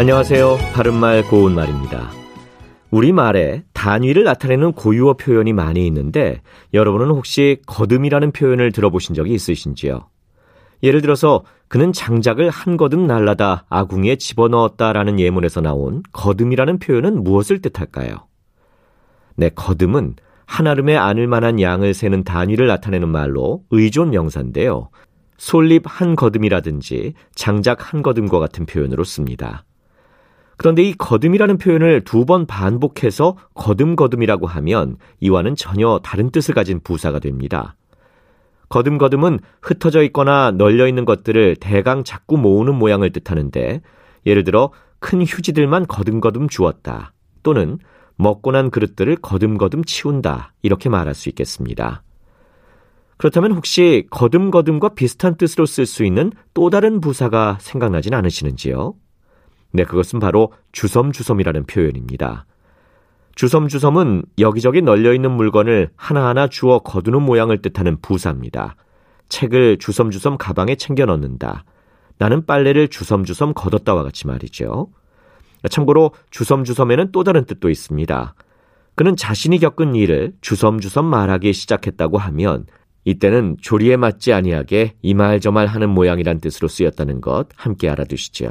안녕하세요. 바른말 고운말입니다. 우리말에 단위를 나타내는 고유어 표현이 많이 있는데 여러분은 혹시 거듭이라는 표현을 들어보신 적이 있으신지요? 예를 들어서 그는 장작을 한 거듭 날라다 아궁이에 집어넣었다라는 예문에서 나온 거듭이라는 표현은 무엇을 뜻할까요? 네, 거듭은 한아름에 안을 만한 양을 세는 단위를 나타내는 말로 의존 명사인데요. 솔잎 한 거듭이라든지 장작 한 거듭과 같은 표현으로 씁니다. 그런데 이 거듭이라는 표현을 두 번 반복해서 거듭거듭이라고 하면 이와는 전혀 다른 뜻을 가진 부사가 됩니다. 거듭거듭은 흩어져 있거나 널려 있는 것들을 대강 자꾸 모으는 모양을 뜻하는데 예를 들어 큰 휴지들만 거듭거듭 주었다 또는 먹고 난 그릇들을 거듭거듭 치운다 이렇게 말할 수 있겠습니다. 그렇다면 혹시 거듭거듭과 비슷한 뜻으로 쓸 수 있는 또 다른 부사가 생각나진 않으시는지요? 네, 그것은 바로 주섬주섬이라는 표현입니다. 주섬주섬은 여기저기 널려있는 물건을 하나하나 주워 거두는 모양을 뜻하는 부사입니다. 책을 주섬주섬 가방에 챙겨 넣는다. 나는 빨래를 주섬주섬 걷었다와 같이 말이죠. 참고로 주섬주섬에는 또 다른 뜻도 있습니다. 그는 자신이 겪은 일을 주섬주섬 말하기 시작했다고 하면 이때는 조리에 맞지 아니하게 이말저말 하는 모양이란 뜻으로 쓰였다는 것 함께 알아두시죠.